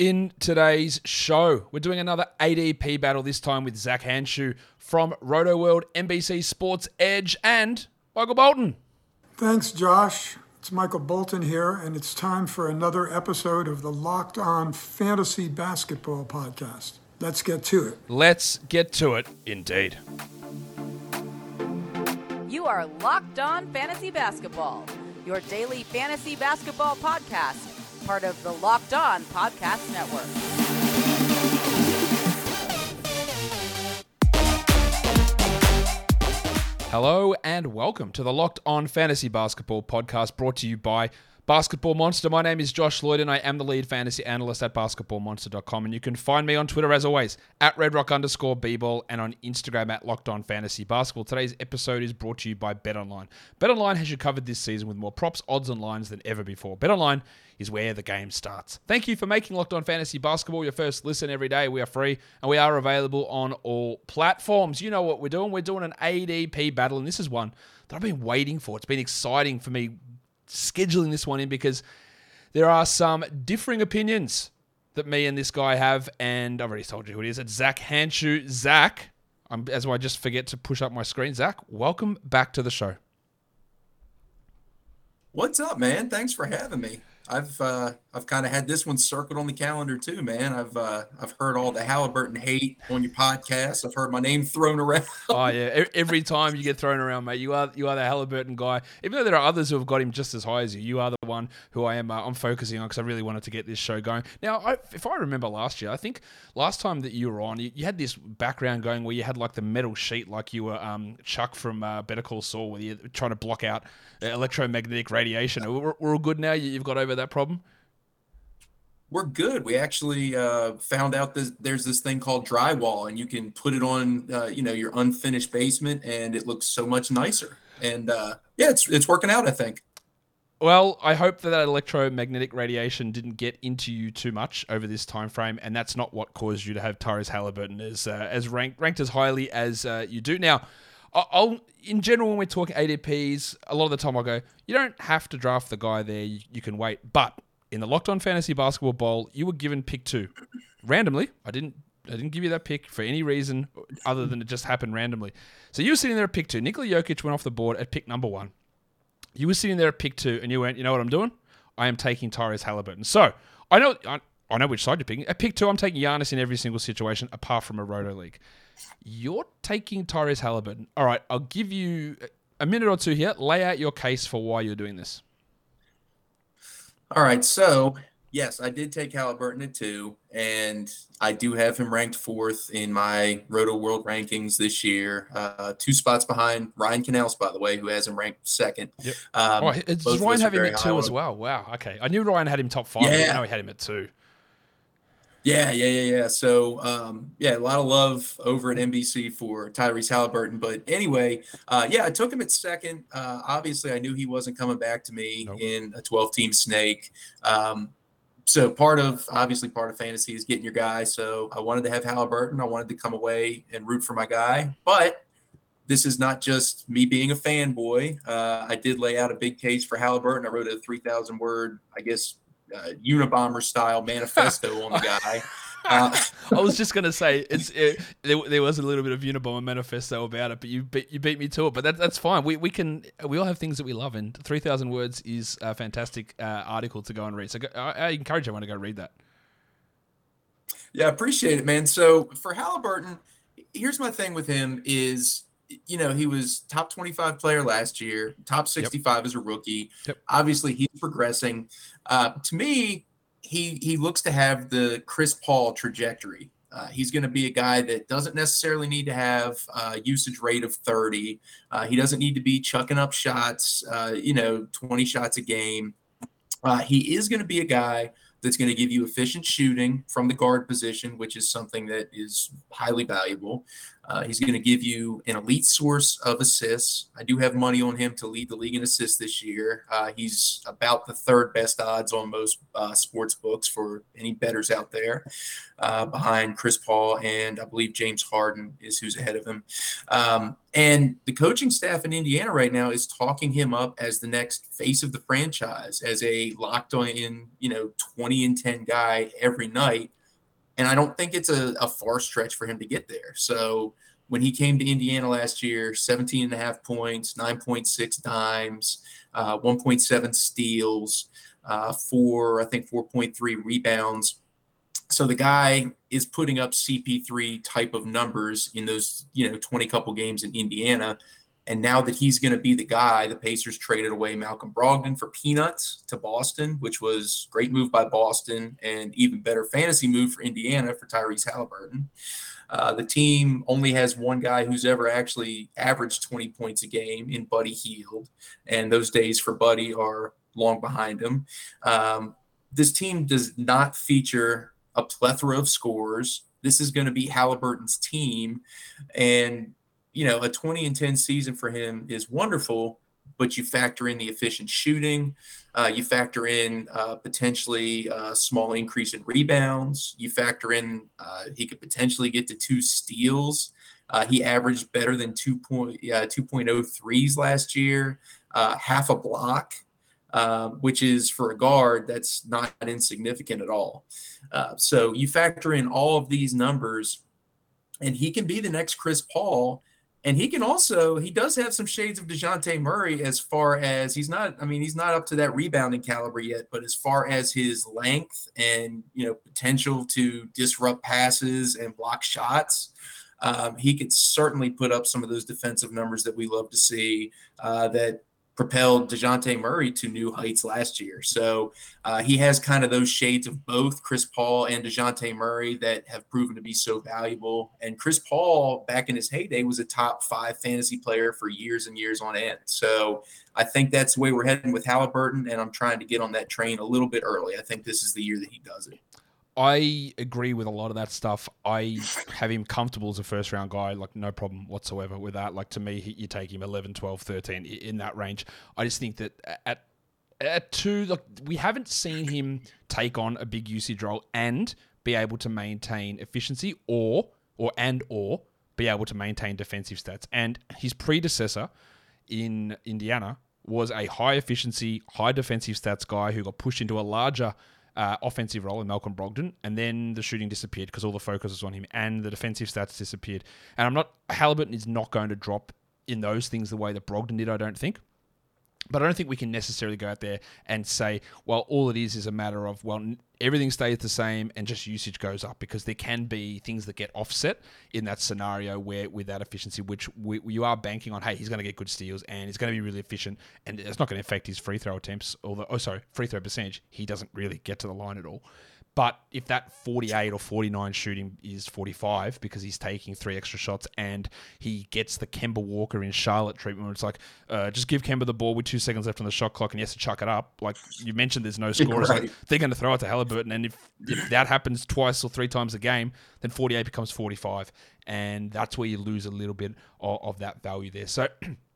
in today's show. We're doing another ADP battle, this time with Zach Hanshu from Roto World, NBC Sports Edge, and Michael Bolton. Thanks, Josh. It's Michael Bolton here, and it's time for another episode of the Locked On Fantasy Basketball Podcast. Let's get to it. Let's get to it, indeed. You are Locked On Fantasy Basketball, your daily fantasy basketball podcast, part of the Locked On Podcast Network. Hello and welcome to the Locked On Fantasy Basketball podcast brought to you by Basketball Monster. My name is Josh Lloyd and I am the lead fantasy analyst at basketballmonster.com. And you can find me on Twitter as always at redrock underscore bball and on Instagram at locked on fantasy basketball. Today's episode is brought to you by BetOnline. BetOnline has you covered this season with more props, odds, and lines than ever before. BetOnline is where the game starts. Thank you for making Locked On Fantasy Basketball your first listen every day. We are free and we are available on all platforms. You know what we're doing. We're doing an ADP battle, and this is one that I've been waiting for. It's been exciting for me scheduling this one in because there are some differing opinions that me and this guy have, and I've already told you who it is. It's Zach Hanshu. Zach, I'm, as I just forget to push up my screen. Zach, welcome back to the show. What's up, man? Thanks for having me. I've uh, I've kind of had this one circled on the calendar too, man. I've uh, I've heard all the Halliburton hate on your podcast. I've heard my name thrown around. oh yeah, every time you get thrown around, mate, you are you are the Halliburton guy. Even though there are others who have got him just as high as you, you are the one who I am. Uh, I'm focusing on because I really wanted to get this show going. Now, I, if I remember last year, I think last time that you were on, you, you, had this background going where you had like the metal sheet, like you were um, Chuck from uh, Better Call Saul, where you're trying to block out electromagnetic radiation. We're, we're all good now. You've got over that problem we're good. We actually uh, found out that there's this thing called drywall, and you can put it on, uh, you know, your unfinished basement, and it looks so much nicer. And uh, yeah, it's it's working out. I think. Well, I hope that that electromagnetic radiation didn't get into you too much over this time frame, and that's not what caused you to have Tyrese Halliburton as uh, as ranked ranked as highly as uh, you do now. I'll, in general, when we're talking ADPs, a lot of the time I'll go, you don't have to draft the guy there. You, you can wait, but in the Locked On Fantasy Basketball Bowl, you were given pick two randomly. I didn't I didn't give you that pick for any reason other than it just happened randomly. So you were sitting there at pick two. Nikola Jokic went off the board at pick number one. You were sitting there at pick two, and you went, you know what I'm doing? I am taking Tyrese Halliburton. So I know I, I know which side you're picking. At pick two, I'm taking Giannis in every single situation apart from a roto league. You're taking Tyrese Halliburton. All right, I'll give you a minute or two here. Lay out your case for why you're doing this. All right. So, yes, I did take Halliburton at two, and I do have him ranked fourth in my Roto World rankings this year. Uh, two spots behind Ryan Canals, by the way, who has him ranked second. Yep. Um, oh, Ryan have him at two as well? Wow. Okay. I knew Ryan had him top five. Yeah. I know he had him at two. Yeah, yeah, yeah, yeah. So, um, yeah, a lot of love over at NBC for Tyrese Halliburton. But anyway, uh, yeah, I took him at second. Uh, obviously, I knew he wasn't coming back to me nope. in a 12 team snake. Um, so, part of obviously part of fantasy is getting your guy. So, I wanted to have Halliburton. I wanted to come away and root for my guy. But this is not just me being a fanboy. Uh, I did lay out a big case for Halliburton. I wrote a 3,000 word, I guess, uh, Unabomber style manifesto on the guy. Uh, I was just gonna say it's it, there, there, was a little bit of Unabomber manifesto about it, but you beat you beat me to it. But that, that's fine. We we can we all have things that we love, and three thousand words is a fantastic uh, article to go and read. So go, I, I, encourage everyone to go read that. Yeah, appreciate it, man. So for Halliburton, here's my thing with him is you know, he was top 25 player last year, top 65 yep. as a rookie. Yep. Obviously, he's progressing. Uh, to me, he he looks to have the Chris Paul trajectory. Uh, he's going to be a guy that doesn't necessarily need to have a usage rate of 30. Uh, he doesn't need to be chucking up shots, uh, you know, 20 shots a game. Uh, he is going to be a guy that's going to give you efficient shooting from the guard position, which is something that is highly valuable. Uh, he's going to give you an elite source of assists. I do have money on him to lead the league in assists this year. Uh, he's about the third best odds on most uh, sports books for any betters out there, uh, behind Chris Paul and I believe James Harden is who's ahead of him. Um, and the coaching staff in Indiana right now is talking him up as the next face of the franchise, as a locked on in, you know, 20 and 10 guy every night and I don't think it's a, a far stretch for him to get there. So when he came to Indiana last year, 17 and a half points, 9.6 dimes, uh, 1.7 steals, uh, four, I think 4.3 rebounds. So the guy is putting up CP3 type of numbers in those, you know, 20 couple games in Indiana. And now that he's going to be the guy, the Pacers traded away Malcolm Brogdon for peanuts to Boston, which was great move by Boston and even better fantasy move for Indiana for Tyrese Halliburton. Uh, the team only has one guy who's ever actually averaged 20 points a game in Buddy Hield, and those days for Buddy are long behind him. Um, this team does not feature a plethora of scores. This is going to be Halliburton's team, and you know, a 20 and 10 season for him is wonderful, but you factor in the efficient shooting, uh, you factor in uh, potentially a small increase in rebounds, you factor in uh, he could potentially get to two steals. Uh, he averaged better than 2 point, 2.03s last year, uh, half a block. Uh, which is for a guard that's not insignificant at all. so you factor in all of these numbers, and he can be the next Chris Paul and he can also he does have some shades of Dejounte Murray as far as he's not I mean he's not up to that rebounding caliber yet but as far as his length and you know potential to disrupt passes and block shots um, he could certainly put up some of those defensive numbers that we love to see uh, that propelled Dejounte Murray to new heights last year. So uh, he has kind of those shades of both Chris Paul and Dejounte Murray that have proven to be so valuable. And Chris Paul, back in his heyday, was a top five fantasy player for years and years on end. So I think that's the way we're heading with Halliburton, and I'm trying to get on that train a little bit early. I think this is the year that he does it. I agree with a lot of that stuff. I have him comfortable as a first round guy, like no problem whatsoever with that. Like to me, you take him 11, 12, 13 in that range. I just think that at at two, like we haven't seen him take on a big usage role and be able to maintain efficiency or or and or be able to maintain defensive stats. And his predecessor in Indiana was a high efficiency, high defensive stats guy who got pushed into a larger uh, offensive role in Malcolm Brogdon, and then the shooting disappeared because all the focus was on him, and the defensive stats disappeared. And I'm not Halliburton is not going to drop in those things the way that Brogdon did. I don't think. But I don't think we can necessarily go out there and say, well, all it is is a matter of, well, everything stays the same and just usage goes up because there can be things that get offset in that scenario where with that efficiency, which we, you are banking on, hey, he's going to get good steals and he's going to be really efficient and it's not going to affect his free throw attempts, although, oh, sorry, free throw percentage. He doesn't really get to the line at all. But if that 48 or 49 shooting is 45 because he's taking three extra shots and he gets the Kemba Walker in Charlotte treatment where it's like, uh, just give Kemba the ball with two seconds left on the shot clock and he has to chuck it up. Like you mentioned, there's no score. Right. Like they're going to throw it to Halliburton. And if, if that happens twice or three times a game, then 48 becomes 45. And that's where you lose a little bit of, of that value there. So.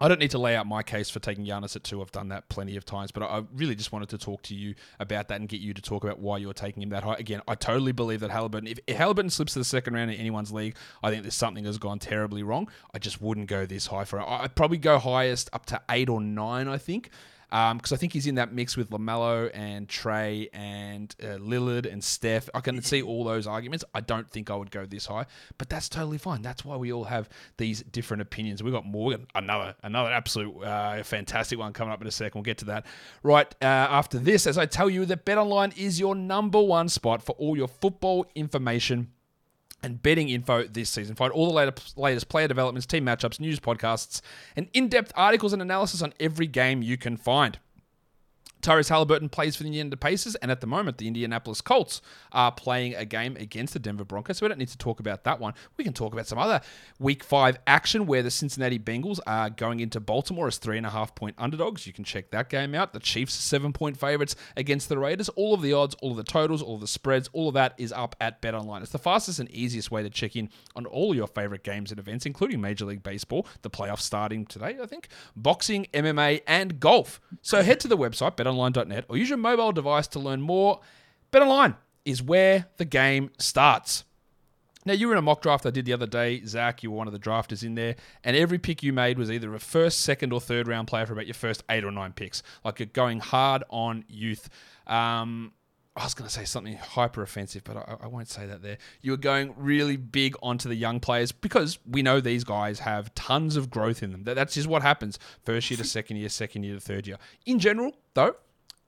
I don't need to lay out my case for taking Giannis at two. I've done that plenty of times, but I really just wanted to talk to you about that and get you to talk about why you're taking him that high. Again, I totally believe that Halliburton, if, Halliburton slips to the second round in anyone's league, I think there's something that's gone terribly wrong. I just wouldn't go this high for it. I'd probably go highest up to eight or nine, I think because um, I think he's in that mix with LaMelo and Trae and uh, Lillard and Steph. I can see all those arguments. I don't think I would go this high, but that's totally fine. That's why we all have these different opinions. We've got more, another another absolute uh, fantastic one coming up in a second. We'll get to that right uh, after this. As I tell you, that BetOnline is your number one spot for all your football information and betting info this season. Find all the latest player developments, team matchups, news podcasts, and in depth articles and analysis on every game you can find. Tyrese Halliburton plays for the Indiana Pacers, and at the moment, the Indianapolis Colts are playing a game against the Denver Broncos. So we don't need to talk about that one. We can talk about some other Week Five action where the Cincinnati Bengals are going into Baltimore as three and a half point underdogs. You can check that game out. The Chiefs seven point favorites against the Raiders. All of the odds, all of the totals, all of the spreads, all of that is up at BetOnline. It's the fastest and easiest way to check in on all your favorite games and events, including Major League Baseball, the playoffs starting today, I think, boxing, MMA, and golf. So head to the website Bet betonline.net or use your mobile device to learn more. BetOnline is where the game starts. Now, you were in a mock draft I did the other day. Zach, you were one of the drafters in there, and every pick you made was either a first, second, or third round player for about your first eight or nine picks. Like you're going hard on youth. Um, I was going to say something hyper offensive, but I, I, won't say that there. You were going really big onto the young players because we know these guys have tons of growth in them. That, that's just what happens first year to second year, second year to third year. In general, though,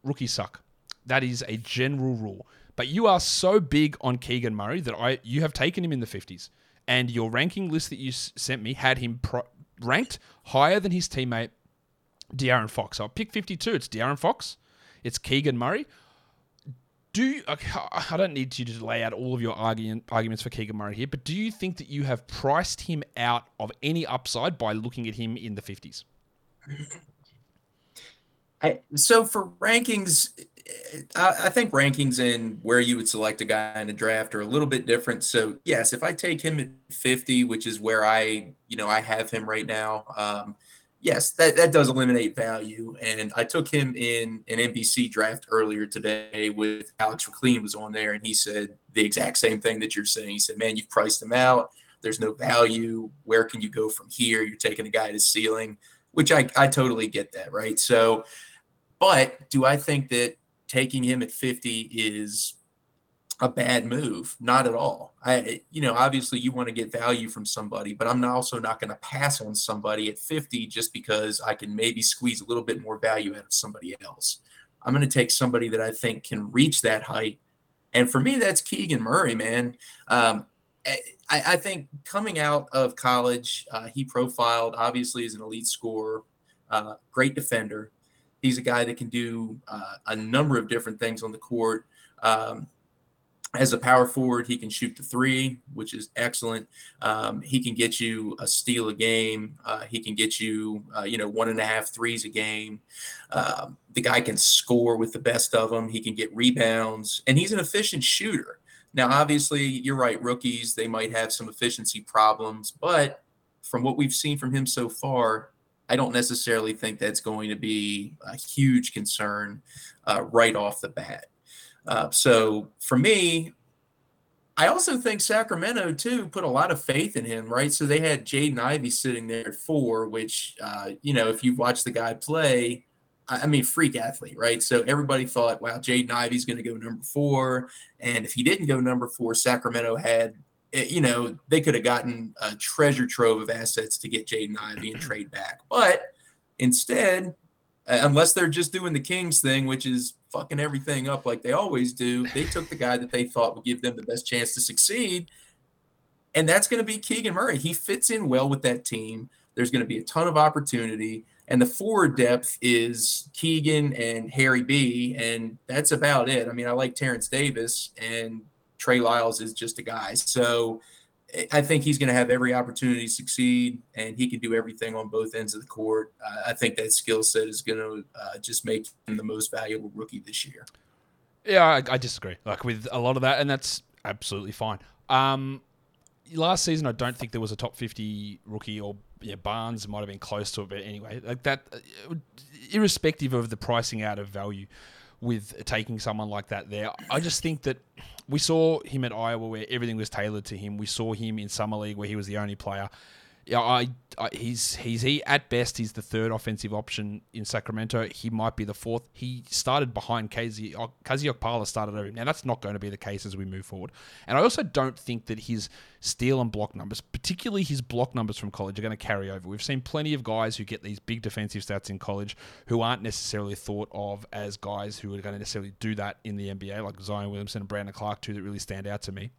rookies suck. That is a general rule. But you are so big on Keegan Murray that I you have taken him in the 50s. And your ranking list that you s- sent me had him pro- ranked higher than his teammate De'Aaron Fox. So I pick 52. It's De'Aaron Fox. It's Keegan Murray. Do you, I don't need you to lay out all of your argument, arguments for Keegan Murray here, but do you think that you have priced him out of any upside by looking at him in the 50s? I, so for rankings, I, I, think rankings and where you would select a guy in a draft are a little bit different. So yes, if I take him at 50, which is where I, you know, I have him right now. Um, yes, that, that does eliminate value. And I took him in an NBC draft earlier today with Alex McLean was on there, and he said the exact same thing that you're saying. He said, "Man, you've priced him out. There's no value. Where can you go from here? You're taking a guy to ceiling." Which I, I totally get that, right? So but do I think that taking him at 50 is a bad move? Not at all. I, you know, obviously you want to get value from somebody, but I'm also not going to pass on somebody at 50 just because I can maybe squeeze a little bit more value out of somebody else. I'm going to take somebody that I think can reach that height. And for me, that's Keegan Murray, man. Um, I, I, think coming out of college, uh, he profiled obviously as an elite scorer, uh, great defender. He's a guy that can do uh, a number of different things on the court. Um, as a power forward, he can shoot the three, which is excellent. Um, he can get you a steal a game. Uh, he can get you, uh, you know, one and a half threes a game. Um, the guy can score with the best of them. He can get rebounds, and he's an efficient shooter. Now, obviously, you're right. Rookies they might have some efficiency problems, but from what we've seen from him so far, I don't necessarily think that's going to be a huge concern uh, right off the bat. Uh, so for me, I also think Sacramento too put a lot of faith in him, right? So they had Jaden Ivey sitting there at four, which uh, you know if you watch the guy play, I mean freak athlete, right? So everybody thought, wow, Jaden Ivey's going to go number four, and if he didn't go number four, Sacramento had Eh, you know, they could have gotten a treasure trove of assets to get Jaden Ivey and trade back. But instead, Uh, unless they're just doing the Kings thing, which is fucking everything up like they always do, they took the guy that they thought would give them the best chance to succeed. And that's going to be Keegan Murray. He fits in well with that team. There's going to be a ton of opportunity. And the forward depth is Keegan and Harry B. And that's about it. I mean, I like Terence Davis, and Trey Lyles is just a guy. So I think he's going to have every opportunity to succeed, and he can do everything on both ends of the court. Uh, I think that skill set is going to uh, just make him the most valuable rookie this year. Yeah, I, I, disagree. Like with a lot of that, and that's absolutely fine. Um, last season, I don't think there was a top fifty rookie, or yeah, Barnes might have been close to it, but anyway, like that, uh, irrespective of the pricing out of value with taking someone like that there. I just think that we saw him at Iowa where everything was tailored to him. We saw him in summer league where he was the only player. Yeah, I, I, he's he's he at best he's the third offensive option in Sacramento. He might be the fourth. He started behind KZ KZ oh, Okpala started over him. Now that's not going to be the case as we move forward. And I also don't think that his steal and block numbers, particularly his block numbers from college, are going to carry over. We've seen plenty of guys who get these big defensive stats in college who aren't necessarily thought of as guys who are going to necessarily do that in the NBA, like Zion Williamson and Brandon Clarke, two that really stand out to me.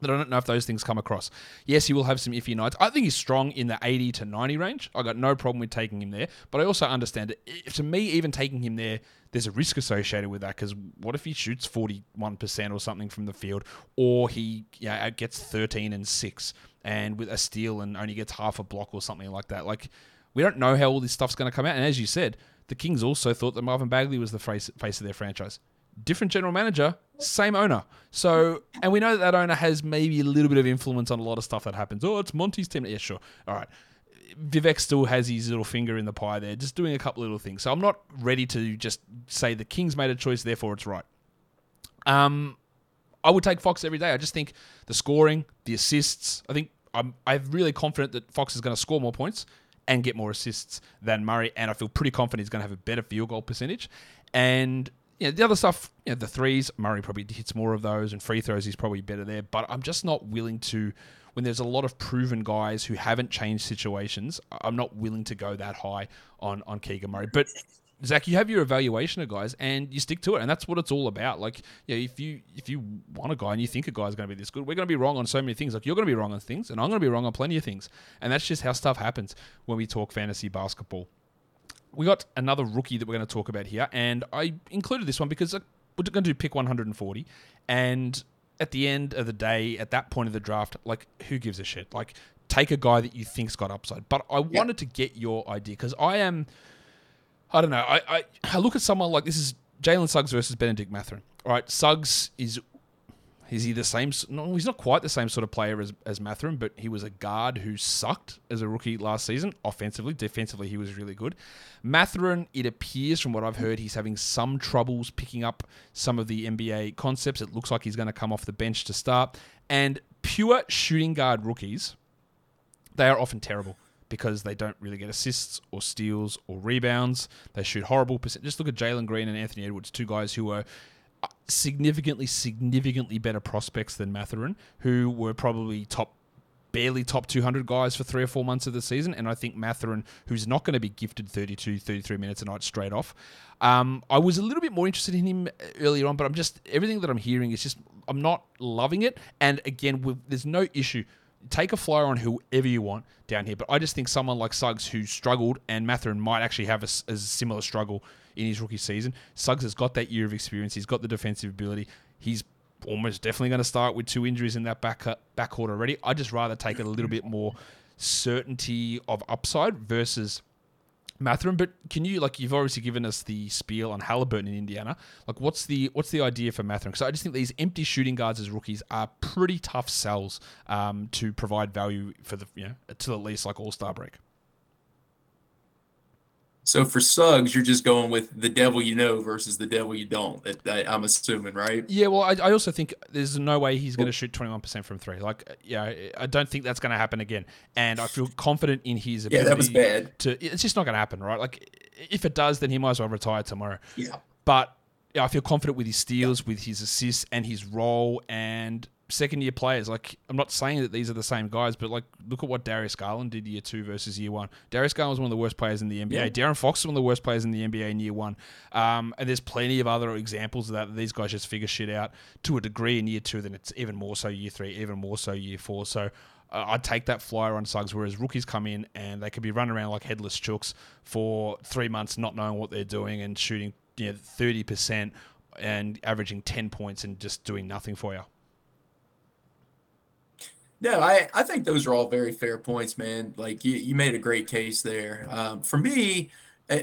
That I don't know if those things come across. Yes, he will have some iffy nights. I think he's strong in the 80 to 90 range. I got no problem with taking him there, but I also understand it. To me, even taking him there, there's a risk associated with that because what if he shoots 41% or something from the field, or he yeah, gets 13 and 6 and with a steal and only gets half a block or something like that? Like, we don't know how all this stuff's going to come out. And as you said, the Kings also thought that Marvin Bagley was the face, face of their franchise different general manager, same owner. So, and we know that, that owner has maybe a little bit of influence on a lot of stuff that happens. Oh, it's Monty's team. Yeah, sure. All right. Vivek still has his little finger in the pie there, just doing a couple little things. So I'm not ready to just say the Kings made a choice, therefore it's right. Um, I would take Fox every day. I just think the scoring, the assists. I think I'm I'm really confident that Fox is going to score more points and get more assists than Murray, and I feel pretty confident he's going to have a better field goal percentage. And you know, the other stuff, you know, the threes, Murray probably hits more of those, and free throws, he's probably better there. But I'm just not willing to, when there's a lot of proven guys who haven't changed situations, I'm not willing to go that high on, on Keegan Murray. But Zach, you have your evaluation of guys and you stick to it, and that's what it's all about. Like, yeah, if you if you want a guy and you think a guy's going to be this good, we're going to be wrong on so many things. Like, you're going to be wrong on things, and I'm going to be wrong on plenty of things, and that's just how stuff happens when we talk fantasy basketball we got another rookie that we're going to talk about here, and I included this one because we're going to do pick 140, and at the end of the day, at that point of the draft, like who gives a shit? Like take a guy that you think's got upside. But I wanted to get your idea because I am, I don't know, I, I, I look at someone like this is Jalen Suggs versus Benedict Mathurin. All right, Suggs is is he the same? No, he's not quite the same sort of player as, as Mathurin, but he was a guard who sucked as a rookie last season. Offensively, defensively, he was really good. Mathurin, it appears from what I've heard, he's having some troubles picking up some of the NBA concepts. It looks like he's going to come off the bench to start. And pure shooting guard rookies, they are often terrible because they don't really get assists or steals or rebounds. They shoot horrible percent. Just look at Jalen Green and Anthony Edwards, two guys who are significantly, significantly better prospects than Mathurin, who were probably top, barely top 200 guys for three or four months of the season. And I think Mathurin, who's not going to be gifted 32, 33 minutes a night straight off, um, I was a little bit more interested in him earlier on, but I'm just, everything that I'm hearing is just, I'm not loving it. And again, there's no issue take a flyer on whoever you want down here. But I just think someone like Suggs, who struggled, and Mathurin might actually have a, a, similar struggle in his rookie season. Suggs has got that year of experience. He's got the defensive ability. He's almost definitely going to start with two injuries in that back uh, backcourt already. I just rather take a little bit more certainty of upside versus Mathurin. But can you like you've obviously given us the spiel on Halliburton in Indiana. Like what's the what's the idea for Mathurin? Because I just think these empty shooting guards as rookies are pretty tough sells um, to provide value for the you know to at least like All Star break. So for Suggs, you're just going with the devil you know versus the devil you don't. I, am assuming, right? Yeah. Well, I, I, also think there's no way he's going to shoot 21% from three. Like, yeah, I don't think that's going to happen again. And I feel confident in his ability. Yeah, that was bad. To it's just not going to happen, right? Like, if it does, then he might as well retire tomorrow. Yeah. But yeah, I feel confident with his steals, yeah. with his assists, and his role, and second year players. Like I'm not saying that these are the same guys, but like look at what Darius Garland did year two versus year one. Darius Garland was one of the worst players in the NBA. Yeah. De'Aaron Fox was one of the worst players in the NBA in year one. Um, and there's plenty of other examples of that, that. These guys just figure shit out to a degree in year two. Then it's even more so year three, even more so year four. So. Uh, I'd take that flyer on Suggs, whereas rookies come in and they could be running around like headless chooks for three months, not knowing what they're doing and shooting you know, 30% and averaging 10 points and just doing nothing for you. No, I, I think those are all very fair points, man. Like you, you made a great case there. Um, for me,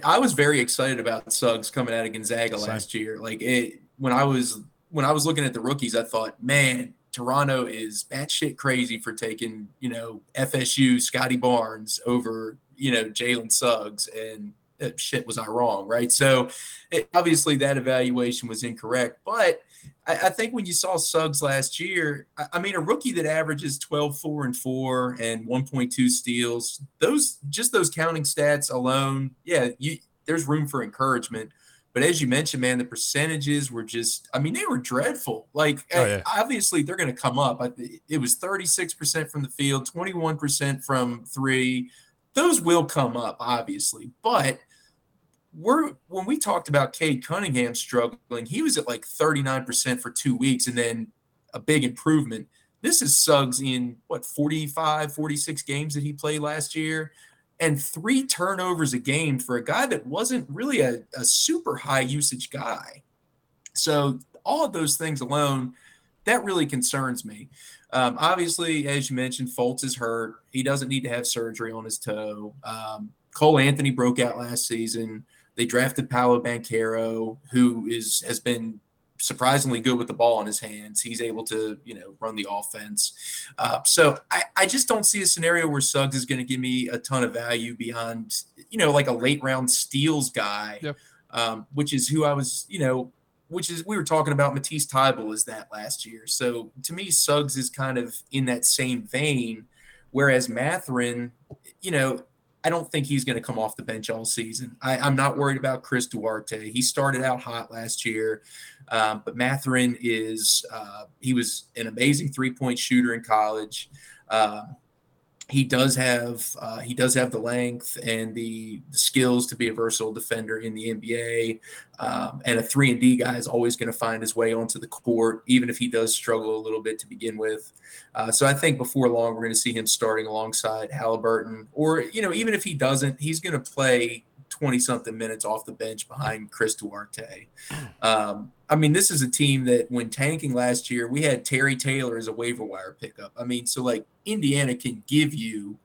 I was very excited about Suggs coming out of Gonzaga Same. last year. Like it when I was when I was looking at the rookies, I thought, man, Toronto is batshit crazy for taking, you know, FSU Scottie Barnes over, you know, Jalen Suggs. And uh, shit, was I wrong, right? So it, obviously that evaluation was incorrect. But I, I, think when you saw Suggs last year, I, I, mean, a rookie that averages 12, 4, and 4 and 1.2 steals, those just those counting stats alone, yeah, you there's room for encouragement. But as you mentioned, man, the percentages were just, I mean, they were dreadful. Like, oh, yeah. obviously, they're going to come up. It was 36% from the field, 21% from three. Those will come up, obviously. But we're when we talked about Cade Cunningham struggling, he was at like 39% for two weeks and then a big improvement. this is Suggs in what 45, 46 games that he played last year, and three turnovers a game for a guy that wasn't really a, a super high usage guy. So all of those things alone, that really concerns me. Um, obviously, as you mentioned, Fultz is hurt. He doesn't need to have surgery on his toe. Um, Cole Anthony broke out last season. They drafted Paolo Banchero, who is has been surprisingly good with the ball in his hands. He's able to, you know, run the offense. Uh, so I, I just don't see a scenario where Suggs is going to give me a ton of value beyond, you know, like a late round steals guy, um, which is who I was, you know, which is we were talking about Matisse Thybulle as that last year. So to me, Suggs is kind of in that same vein, whereas Mathurin, you know, I don't think he's going to come off the bench all season. I, am not worried about Chris Duarte. He started out hot last year, um, but Mathurin is uh, he was an amazing three point shooter in college. Um, he does have uh, he does have the length and the, the, skills to be a versatile defender in the NBA. Um, and a three and D guy is always going to find his way onto the court, even if he does struggle a little bit to begin with. Uh, so I think before long we're going to see him starting alongside Halliburton, or you know even if he doesn't, he's going to play 20 something minutes off the bench behind Chris Duarte. Um, I mean, this is a team that when tanking last year, we had Terry Taylor as a waiver wire pickup. I mean, so like Indiana can give you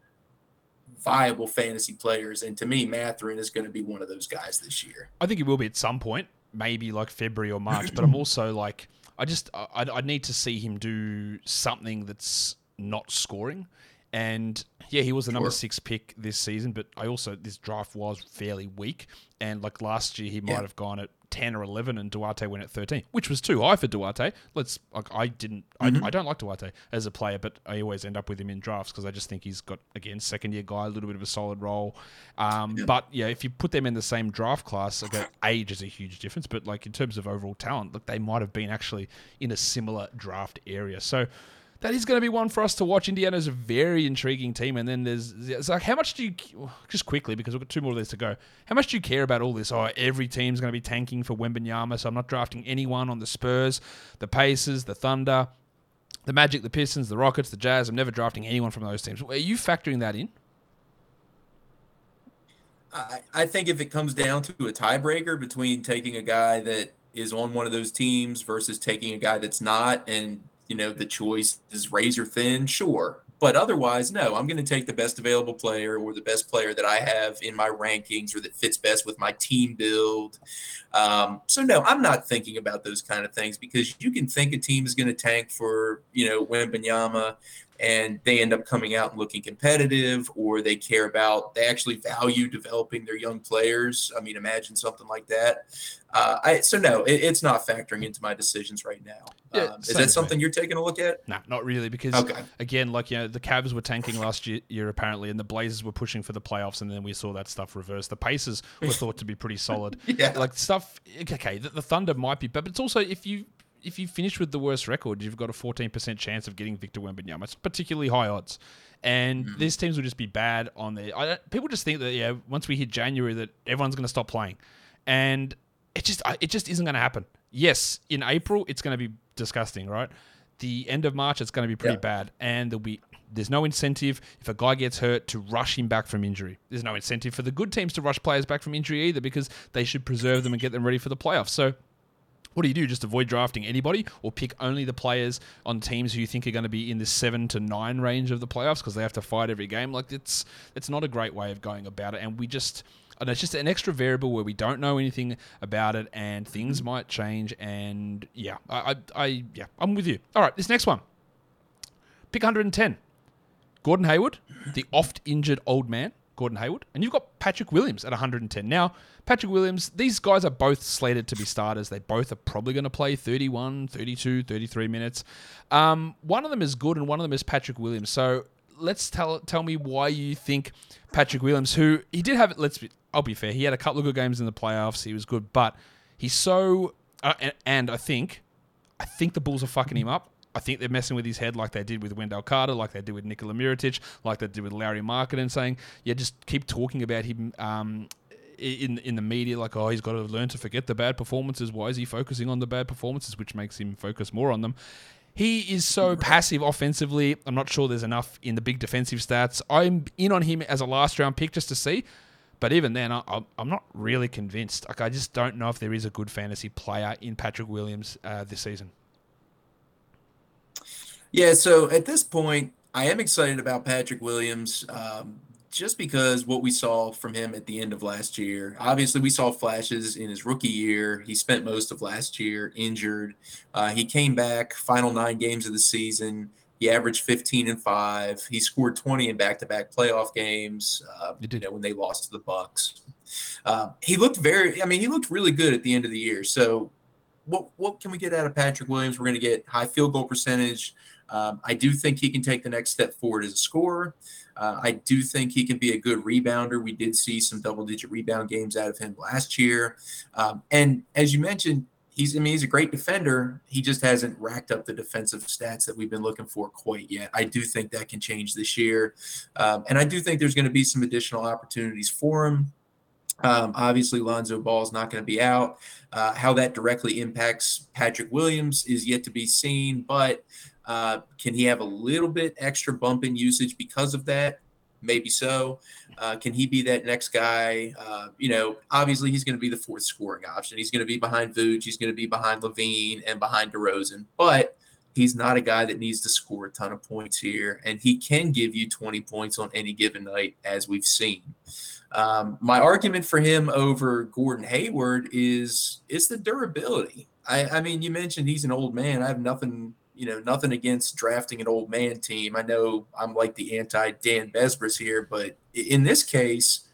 viable fantasy players. And to me, Mathurin is going to be one of those guys this year. I think he will be at some point, maybe like February or March. but I'm also like, I just, I, I need to see him do something that's not scoring. And yeah, he was the number sure. six pick this season, but I also this draft was fairly weak. And like last year, he might yeah. have gone at ten or eleven, and Duarte went at thirteen, which was too high for Duarte. Let's like I didn't, mm-hmm. I, I, don't like Duarte as a player, but I always end up with him in drafts because I just think he's got again second year guy, a little bit of a solid role. Um, yeah. But yeah, if you put them in the same draft class, like age is a huge difference. But like in terms of overall talent, look, they might have been actually in a similar draft area. So that is going to be one for us to watch. Indiana's a very intriguing team, and then there's it's like how much do you just quickly because we've got two more of these to go. How much do you care about all this? Oh, every team's going to be tanking for Wembanyama, so I'm not drafting anyone on the Spurs, the Pacers, the Thunder, the Magic, the Pistons, the Rockets, the Jazz. I'm never drafting anyone from those teams. Are you factoring that in? I, I think if it comes down to a tiebreaker between taking a guy that is on one of those teams versus taking a guy that's not, and you know, the choice is razor thin, sure. But otherwise, no, I'm going to take the best available player or the best player that I have in my rankings or that fits best with my team build. Um, so, no, I'm not thinking about those kind of things because you can think a team is going to tank for, you know, Wembanyama and they end up coming out and looking competitive or they care about they actually value developing their young players. I mean imagine something like that. Uh, I, so no it, it's not factoring into my decisions right now. Yeah, um, is that something you're taking a look at? No nah, not really because okay. again like you know the Cavs were tanking last year, year, apparently and the blazers were pushing for the playoffs and then we saw that stuff reverse. The pacers were thought to be pretty solid. Yeah. Like stuff okay the, the thunder might be but it's also if you if you finish with the worst record, you've got a 14% chance of getting Victor Wembanyama. It's particularly high odds. And mm. these teams will just be bad on there. I, people just think that, yeah, once we hit January, that everyone's going to stop playing. And it just it just isn't going to happen. Yes, in April, it's going to be disgusting, right? The end of March, it's going to be pretty yeah. bad. And there'll be there's no incentive if a guy gets hurt to rush him back from injury. There's no incentive for the good teams to rush players back from injury either because they should preserve them and get them ready for the playoffs. So what do you do? Just avoid drafting anybody, or pick only the players on teams who you think are going to be in the seven to nine range of the playoffs because they have to fight every game. Like it's it's not a great way of going about it, and we just. And it's just an extra variable where we don't know anything about it, and things mm-hmm. might change. And yeah, I, I, I, yeah, I'm with you. All right, this next one, pick 110, Gordon Hayward, the oft injured old man, Gordon Hayward, and you've got Patrick Williams at 110. Now, Patrick Williams, these guys are both slated to be starters. They both are probably going to play 31, 32, 33 minutes. Um, one of them is good and one of them is Patrick Williams. So let's tell tell me why you think Patrick Williams, who he did have, let's be, I'll be fair, he had a couple of good games in the playoffs. He was good, but he's so, uh, and, and I think, I think the Bulls are fucking him up. I think they're messing with his head like they did with Wendell Carter, like they did with Nikola Mirotic, like they did with Lauri and saying, yeah, just keep talking about him um, in in the media like oh he's got to learn to forget the bad performances why is he focusing on the bad performances which makes him focus more on them he is so passive offensively. I'm not sure there's enough in the big defensive stats. I'm in on him as a last round pick just to see. But even then, I, am not really convinced. Like I just don't know if there is a good fantasy player in Patrick Williams uh, this season. Yeah, so at this point, I am excited about Patrick Williams. Um, just because what we saw from him at the end of last year. Obviously, we saw flashes in his rookie year. He spent most of last year injured. Uh, he came back final nine games of the season. He averaged 15 and five. He scored 20 in back-to-back playoff games. Uh, you know when they lost to the Bucks. Uh, he looked very. I mean, he looked really good at the end of the year. So, what what can we get out of Patrick Williams? We're going to get high field goal percentage. Um, I do think he can take the next step forward as a scorer. Uh, I do think he can be a good rebounder. We did see some double digit rebound games out of him last year. Um, and as you mentioned, he's I mean he's a great defender. He just hasn't racked up the defensive stats that we've been looking for quite yet. I do think that can change this year, um, and I do think there's going to be some additional opportunities for him. Um, obviously, Lonzo Ball is not going to be out. Uh, how that directly impacts Patrick Williams is yet to be seen, but uh, can he have a little bit extra bump in usage because of that? Maybe so. Uh, can he be that next guy? Uh, you know, obviously he's going to be the fourth scoring option. He's going to be behind Vooch. He's going to be behind LaVine and behind DeRozan. But he's not a guy that needs to score a ton of points here, and he can give you 20 points on any given night, as we've seen. Um, my argument for him over Gordon Hayward is is the durability. I, I mean, you mentioned he's an old man. I have nothing you know, nothing against drafting an old man team. I know I'm like the anti Dan Besbris here, but in this case,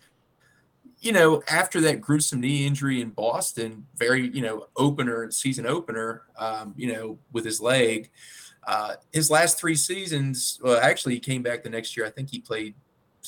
you know, after that gruesome knee injury in Boston, very, you know, opener, season opener, um, you know, with his leg, uh, his last three seasons, well, actually, he came back the next year. I think he played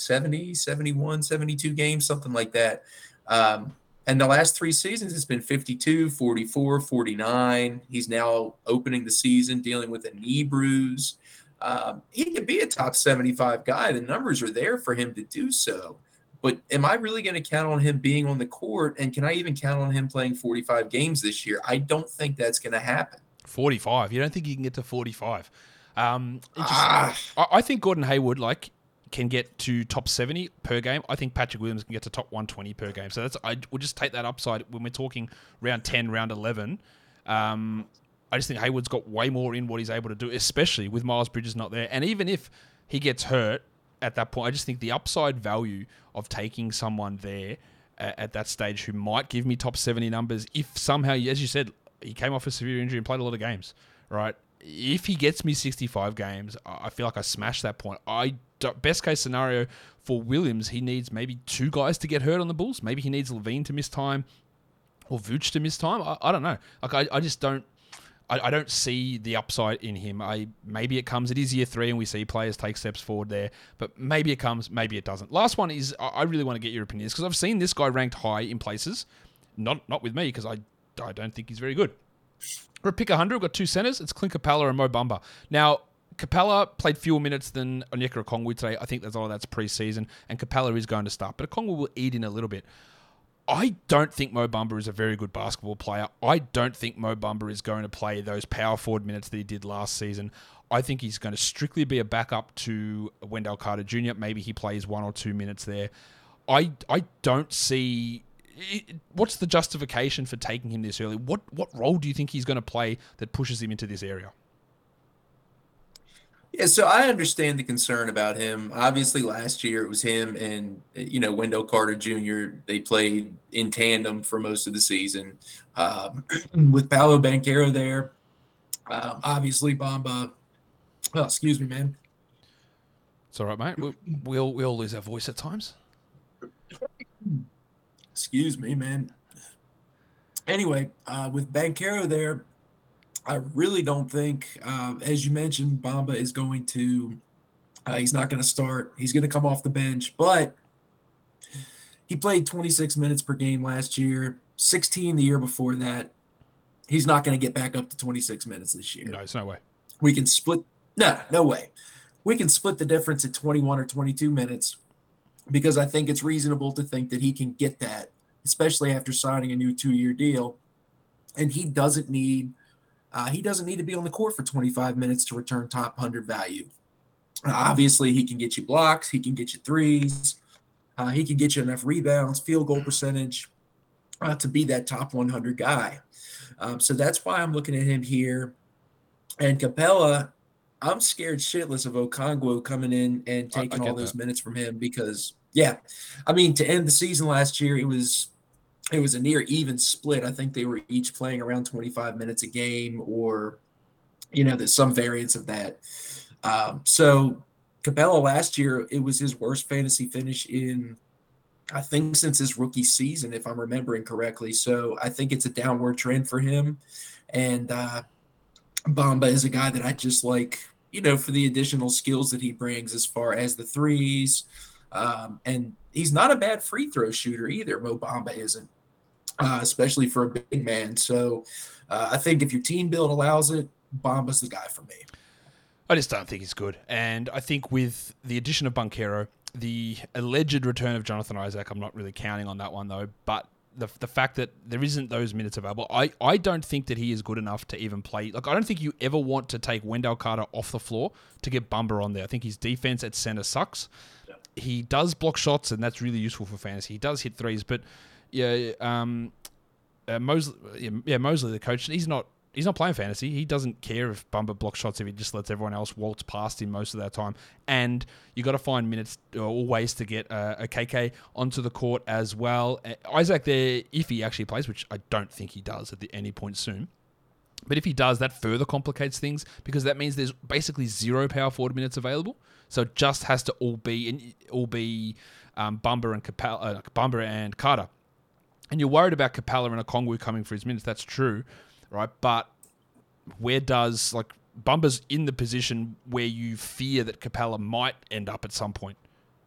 70, 71, 72 games, something like that. Um, and the last three seasons, it's been 52, 44, 49. He's now opening the season dealing with a knee bruise. Um, he could be a top 75 guy. The numbers are there for him to do so. But am I really going to count on him being on the court? And can I even count on him playing 45 games this year? I don't think that's going to happen. 45. You don't think he can get to 45? Um, ah. I, I think Gordon Hayward, like can get to top 70 per game. I think Patrick Williams can get to top 120 per game. So that's I will just take that upside when we're talking round 10, round 11. Um, I just think Hayward's got way more in what he's able to do, especially with Miles Bridges not there. And even if he gets hurt at that point, I just think the upside value of taking someone there at, at that stage who might give me top 70 numbers, if somehow, as you said, he came off a severe injury and played a lot of games, right? If he gets me 65 games, I feel like I smashed that point. I best case scenario for Williams, he needs maybe two guys to get hurt on the Bulls. Maybe he needs LaVine to miss time or Vooch to miss time. I, I don't know. Like I, I just don't. I, don't see the upside in him. I maybe it comes. It is year three, and we see players take steps forward there. But maybe it comes. Maybe it doesn't. Last one is I really want to get your opinions because I've seen this guy ranked high in places, not not with me because I I don't think he's very good. We're pick 100. We've got two centers. It's Clint Capela and Mo Bamba. Now, Capela played fewer minutes than Onyeka Okongwu today. I think that's all that's preseason, and Capela is going to start, but Okongwu will eat in a little bit. I don't think Mo Bamba is a very good basketball player. I don't think Mo Bamba is going to play those power forward minutes that he did last season. I think he's going to strictly be a backup to Wendell Carter Jr. Maybe he plays one or two minutes there. I I don't see what's the justification for taking him this early. What what role do you think he's going to play that pushes him into this area? Yeah, so I understand the concern about him. Obviously, last year it was him and you know Wendell Carter Jr. They played in tandem for most of the season um, with Paolo Banchero there. Um, obviously, Bamba. Oh, excuse me, man. It's all right, mate. We, we all we all lose our voice at times. Excuse me, man. Anyway, uh, with Banchero there, I really don't think, uh, as you mentioned, Bamba is going to. Uh, he's not going to start. He's going to come off the bench, but he played 26 minutes per game last year, 16 the year before that. He's not going to get back up to 26 minutes this year. No, it's no way. We can split. No, no way. We can split the difference at 21 or 22 minutes because I think it's reasonable to think that he can get that, especially after signing a new two year deal. And he doesn't need uh, he doesn't need to be on the court for 25 minutes to return top 100 value. Uh, obviously, he can get you blocks, he can get you threes, uh, he can get you enough rebounds, field goal percentage uh, to be that top 100 guy. Um, so that's why I'm looking at him here. And Capela, I'm scared shitless of Okongwu coming in and taking all those that. minutes from him because, yeah, I mean, to end the season last year, it was it was a near even split. I think they were each playing around 25 minutes a game, or you know, there's some variance of that. Um, so Capela last year, it was his worst fantasy finish in I think since his rookie season, if I'm remembering correctly. So I think it's a downward trend for him. And uh, Bamba is a guy that I just like, you know, for the additional skills that he brings as far as the threes. Um, and he's not a bad free throw shooter either. Mo Bamba isn't, uh, especially for a big man. So uh, I think if your team build allows it, Bamba's the guy for me. I just don't think he's good. And I think with the addition of Banchero, the alleged return of Jonathan Isaac, I'm not really counting on that one though, but the, the fact that there isn't those minutes available, I, I don't think that he is good enough to even play. Like, I don't think you ever want to take Wendell Carter off the floor to get Bamba on there. I think his defense at center sucks. Yeah. He does block shots, and that's really useful for fantasy. He does hit threes, but yeah, um, uh, Mosley, yeah, Mosley, the coach, he's not he's not playing fantasy. He doesn't care if Bamba block shots if he just lets everyone else waltz past him most of that time. And you got to find minutes or ways to get uh, a KK onto the court as well. Uh, Isaac there, if he actually plays, which I don't think he does at the, any point soon. But if he does, that further complicates things because that means there's basically zero power forward minutes available. So it just has to all be all be um, Bamba and Capela, uh, Bamba and Carter. And you're worried about Capela and Okongwu coming for his minutes. That's true right? But where does like Bamba's in the position where you fear that Capela might end up at some point?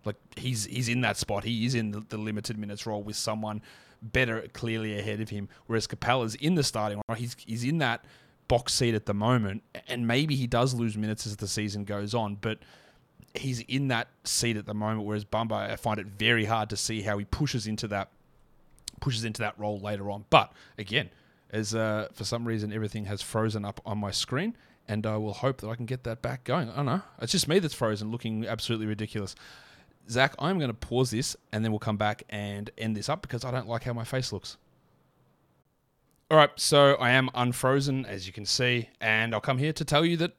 Like he's he's in that spot. He is in the, the limited minutes role with someone better clearly ahead of him. Whereas Capela's in the starting role. He's he's in that box seat at the moment, and maybe he does lose minutes as the season goes on, but he's in that seat at the moment. Whereas Bamba, I find it very hard to see how he pushes into that pushes into that role later on. But again, as uh, for some reason everything has frozen up on my screen, and I will hope that I can get that back going. I don't know. It's just me that's frozen, looking absolutely ridiculous. Zach, I'm going to pause this, and then we'll come back and end this up because I don't like how my face looks. All right, so I am unfrozen, as you can see, and I'll come here to tell you that,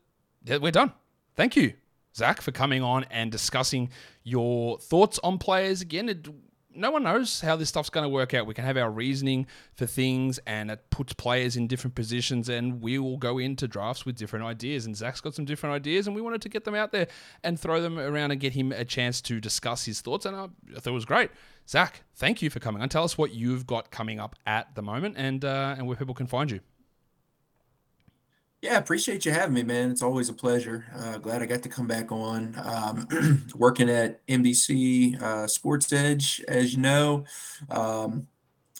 we're done. Thank you, Zach, for coming on and discussing your thoughts on players. Again, it no one knows how this stuff's going to work out. We can have our reasoning for things, and it puts players in different positions, and we will go into drafts with different ideas. And Zach's got some different ideas, and we wanted to get them out there and throw them around and get him a chance to discuss his thoughts. And I, thought it was great. Zach, thank you for coming on. Tell us what you've got coming up at the moment, and uh, and where people can find you. Yeah, appreciate you having me, man. It's always a pleasure. Uh, glad I got to come back on. Um, working at NBC uh, Sports Edge, as you know. Um,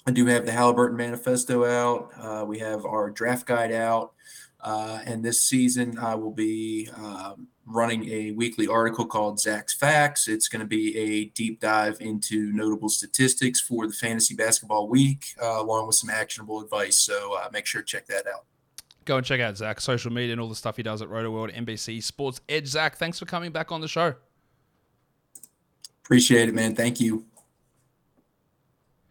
I do have the Halliburton Manifesto out. Uh, we have our draft guide out. Uh, and this season, I will be um, running a weekly article called Zach's Facts. It's going to be a deep dive into notable statistics for the fantasy basketball week, uh, along with some actionable advice. So uh, make sure to check that out go and check out Zach social media and all the stuff he does at Rotoworld, NBC Sports Edge. Zach, thanks for coming back on the show. Appreciate it, man. Thank you.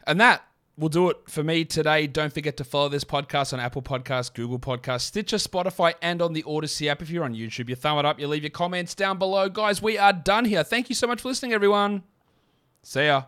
And that will do it for me today. Don't forget to follow this podcast on Apple Podcasts, Google Podcasts, Stitcher, Spotify, and on the Odyssey app. If you're on YouTube, you thumb it up, you leave your comments down below. Guys, we are done here. Thank you so much for listening, everyone. See ya.